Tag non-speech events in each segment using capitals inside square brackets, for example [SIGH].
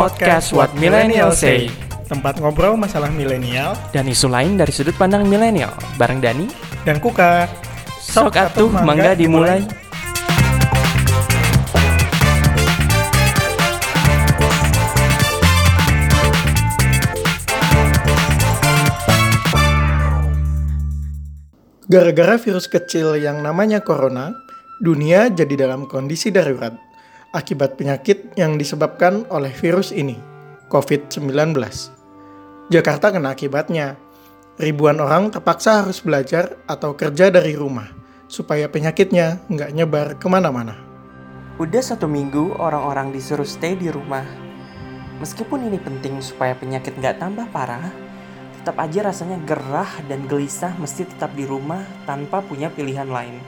Podcast What Millennial Say. Tempat ngobrol masalah milenial. Dan isu lain dari sudut pandang milenial. Bareng Dani. Dan Kuka. Sok atuh mangga dimulai. Gara-gara virus kecil yang namanya corona, dunia jadi dalam kondisi darurat akibat penyakit yang disebabkan oleh virus ini, COVID-19. Jakarta kena akibatnya. Ribuan orang terpaksa harus belajar atau kerja dari rumah, supaya penyakitnya nggak nyebar ke mana-mana. Udah satu minggu orang-orang disuruh stay di rumah. Meskipun ini penting supaya penyakit nggak tambah parah, tetap aja rasanya gerah dan gelisah mesti tetap di rumah tanpa punya pilihan lain.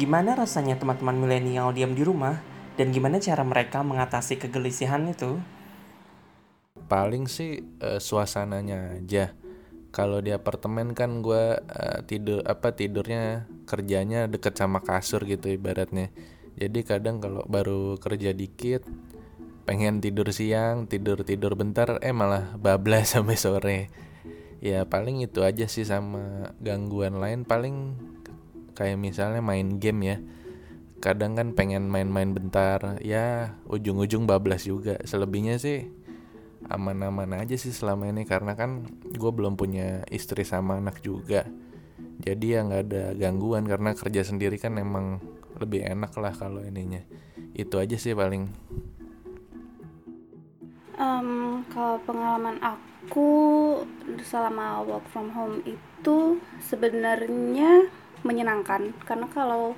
Gimana rasanya teman-teman milenial diam di rumah dan gimana cara mereka mengatasi kegelisahan itu? paling sih uh, suasananya aja. Kalau di apartemen kan gue uh, tidur apa tidurnya kerjanya deket sama kasur gitu ibaratnya. Jadi kadang kalau baru kerja dikit pengen tidur siang tidur tidur bentar eh malah bablas [LAUGHS] sampai sore. Ya paling itu aja sih sama gangguan lain. Paling kayak misalnya main game ya kadang kan pengen main-main bentar ya ujung-ujung bablas juga. Selebihnya sih aman-aman aja sih selama ini karena kan gue belum punya istri sama anak juga. Jadi ya nggak ada gangguan karena kerja sendiri kan emang lebih enak lah kalau ininya. Itu aja sih paling. Um, kalau pengalaman aku selama work from home itu sebenarnya menyenangkan. Karena kalau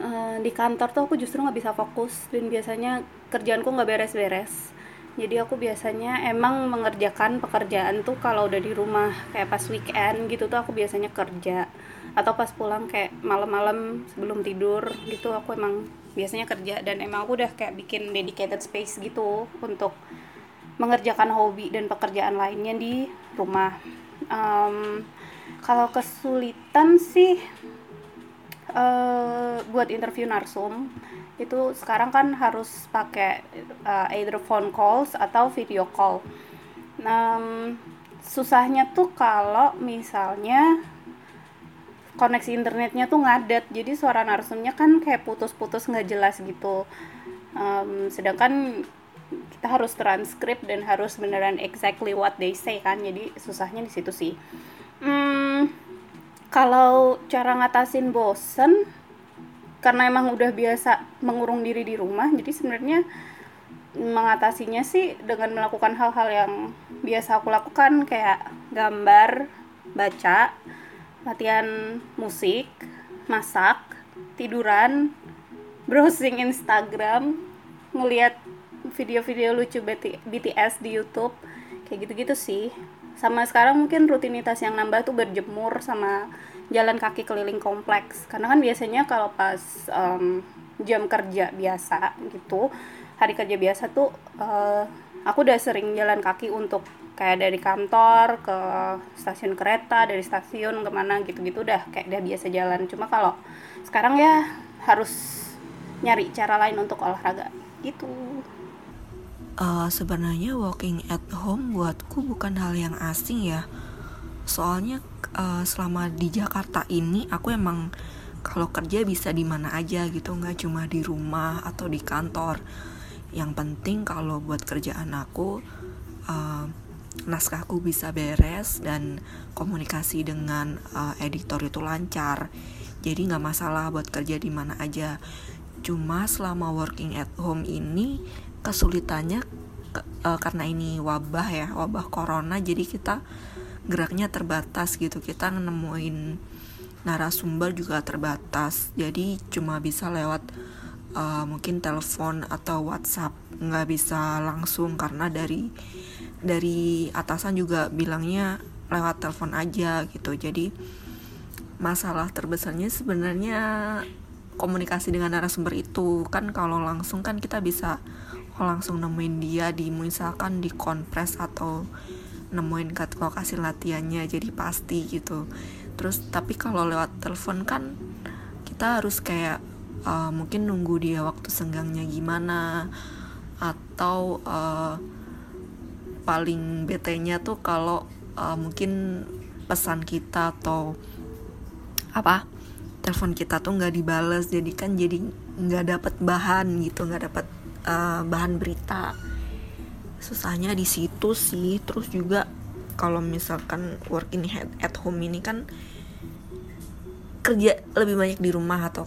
uh, di kantor tuh aku justru nggak bisa fokus dan biasanya kerjaanku nggak beres-beres. Jadi aku biasanya emang mengerjakan pekerjaan tuh kalau udah di rumah kayak pas weekend gitu tuh aku biasanya kerja. Atau pas pulang kayak malam-malam sebelum tidur gitu aku emang biasanya kerja dan emang aku udah kayak bikin dedicated space gitu untuk mengerjakan hobi dan pekerjaan lainnya di rumah. Um, kalau kesulitan sih uh, buat interview narsum itu sekarang kan harus pakai uh, either phone calls atau video call. Um, susahnya tuh kalau misalnya koneksi internetnya tuh ngadet, jadi suara narsumnya kan kayak putus-putus nggak jelas gitu. Um, sedangkan kita harus transkrip dan harus beneran exactly what they say kan, jadi susahnya di situ sih. Hmm, kalau cara ngatasin bosen karena emang udah biasa mengurung diri di rumah jadi sebenarnya mengatasinya sih dengan melakukan hal-hal yang biasa aku lakukan kayak gambar, baca, latihan musik, masak, tiduran, [LAUGHS] browsing Instagram, ngeliat video-video lucu BTS di YouTube, kayak gitu-gitu sih. Sama sekarang mungkin rutinitas yang nambah tuh berjemur sama jalan kaki keliling kompleks. Karena kan biasanya kalau pas um, jam kerja biasa gitu hari kerja biasa tuh uh, aku udah sering jalan kaki untuk kayak dari kantor ke stasiun kereta dari stasiun ke mana gitu-gitu udah kayak udah biasa jalan. Cuma kalau sekarang ya harus nyari cara lain untuk olahraga. Gitu. Uh, sebenarnya walking at home buatku bukan hal yang asing ya soalnya uh, selama di Jakarta ini aku emang kalau kerja bisa di mana aja gitu. Nggak cuma di rumah atau di kantor. Yang penting kalau buat kerjaan aku uh, naskahku bisa beres dan komunikasi dengan uh, editor itu lancar. Jadi nggak masalah buat kerja di mana aja. Cuma selama working at home ini kesulitannya uh, karena ini wabah ya wabah corona jadi kita geraknya terbatas gitu. Kita nemuin narasumber juga terbatas. Jadi cuma bisa lewat uh, mungkin telepon atau WhatsApp. Nggak bisa langsung karena dari dari atasan juga bilangnya lewat telepon aja gitu. Jadi masalah terbesarnya sebenarnya komunikasi dengan narasumber itu. Kan kalau langsung kan kita bisa langsung nemuin dia di misalkan di konpres atau nemuin kat lokasi latihannya jadi pasti gitu. Terus tapi kalau lewat telepon kan kita harus kayak uh, mungkin nunggu dia waktu senggangnya gimana atau uh, paling bete-nya tuh kalau uh, mungkin pesan kita atau apa telepon kita tuh nggak dibales. Jadi kan jadi nggak dapat bahan gitu nggak dapat uh, bahan berita susahnya di situ sih. Terus juga kalau misalkan working at home ini kan kerja lebih banyak di rumah atau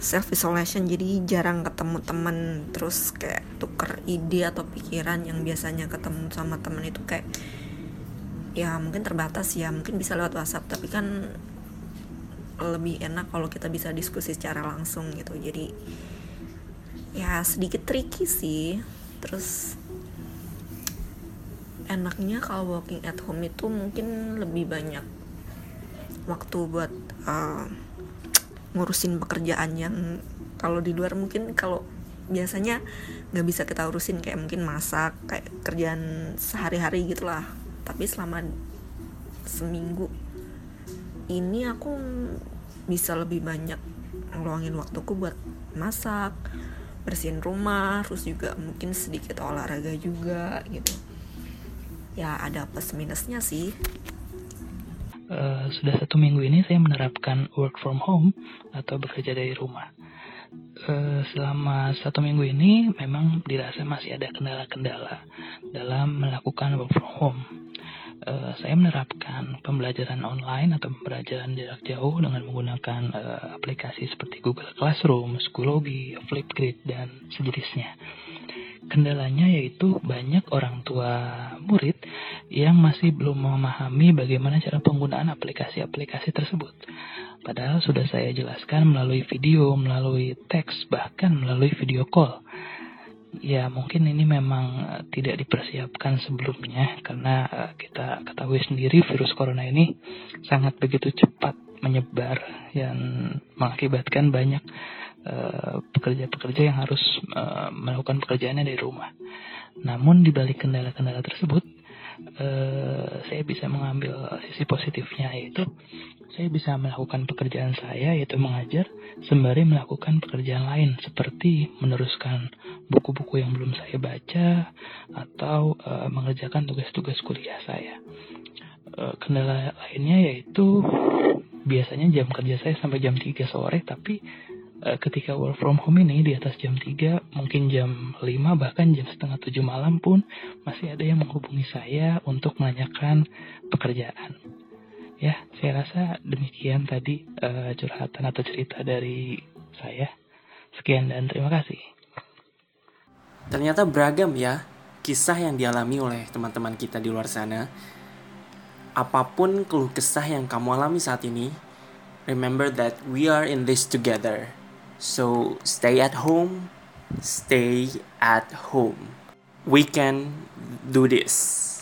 self isolation. Jadi jarang ketemu temen terus kayak tuker ide atau pikiran yang biasanya ketemu sama temen itu kayak ya mungkin terbatas ya mungkin bisa lewat WhatsApp tapi kan lebih enak kalau kita bisa diskusi secara langsung gitu. Jadi ya sedikit tricky sih. Terus enaknya kalau working at home itu mungkin lebih banyak waktu buat uh, ngurusin pekerjaan yang kalau di luar mungkin kalau biasanya nggak bisa kita urusin kayak mungkin masak kayak kerjaan sehari-hari gitulah. Tapi selama seminggu ini aku bisa lebih banyak ngeluangin waktuku buat masak bersihin rumah terus juga mungkin sedikit olahraga juga gitu ya ada plus minusnya sih Uh, sudah satu minggu ini saya menerapkan work from home atau bekerja dari rumah. Uh, selama satu minggu ini memang dirasa masih ada kendala-kendala dalam melakukan work from home. Uh, saya menerapkan pembelajaran online atau pembelajaran jarak jauh dengan menggunakan aplikasi seperti Google Classroom, Schoology, Flipgrid, dan sejenisnya. Kendalanya yaitu banyak orang tua murid yang masih belum memahami bagaimana cara penggunaan aplikasi-aplikasi tersebut. Padahal sudah saya jelaskan melalui video, melalui teks, bahkan melalui video call. Ya mungkin ini memang eh, tidak dipersiapkan sebelumnya karena eh, kita ketahui sendiri virus corona ini sangat begitu cepat menyebar dan mengakibatkan banyak pekerja-pekerja yang harus uh, melakukan pekerjaannya dari rumah. Namun di balik kendala-kendala tersebut, uh, saya bisa mengambil sisi positifnya yaitu saya bisa melakukan pekerjaan saya yaitu mengajar sembari melakukan pekerjaan lain seperti meneruskan buku-buku yang belum saya baca atau uh, mengerjakan tugas-tugas kuliah saya. Kendala lainnya yaitu biasanya jam kerja saya sampai jam 3 sore tapi Eh, ketika work from home ini di atas jam 3, mungkin jam 5, bahkan jam setengah 7 malam pun masih ada yang menghubungi saya untuk menanyakan pekerjaan. Ya, saya rasa demikian tadi uh, curhatan atau cerita dari saya. Sekian dan terima kasih. Ternyata beragam ya kisah yang dialami oleh teman-teman kita di luar sana. Apa pun keluh kesah yang kamu alami saat ini, remember that we are in this together. So stay at home, stay at home. We can do this.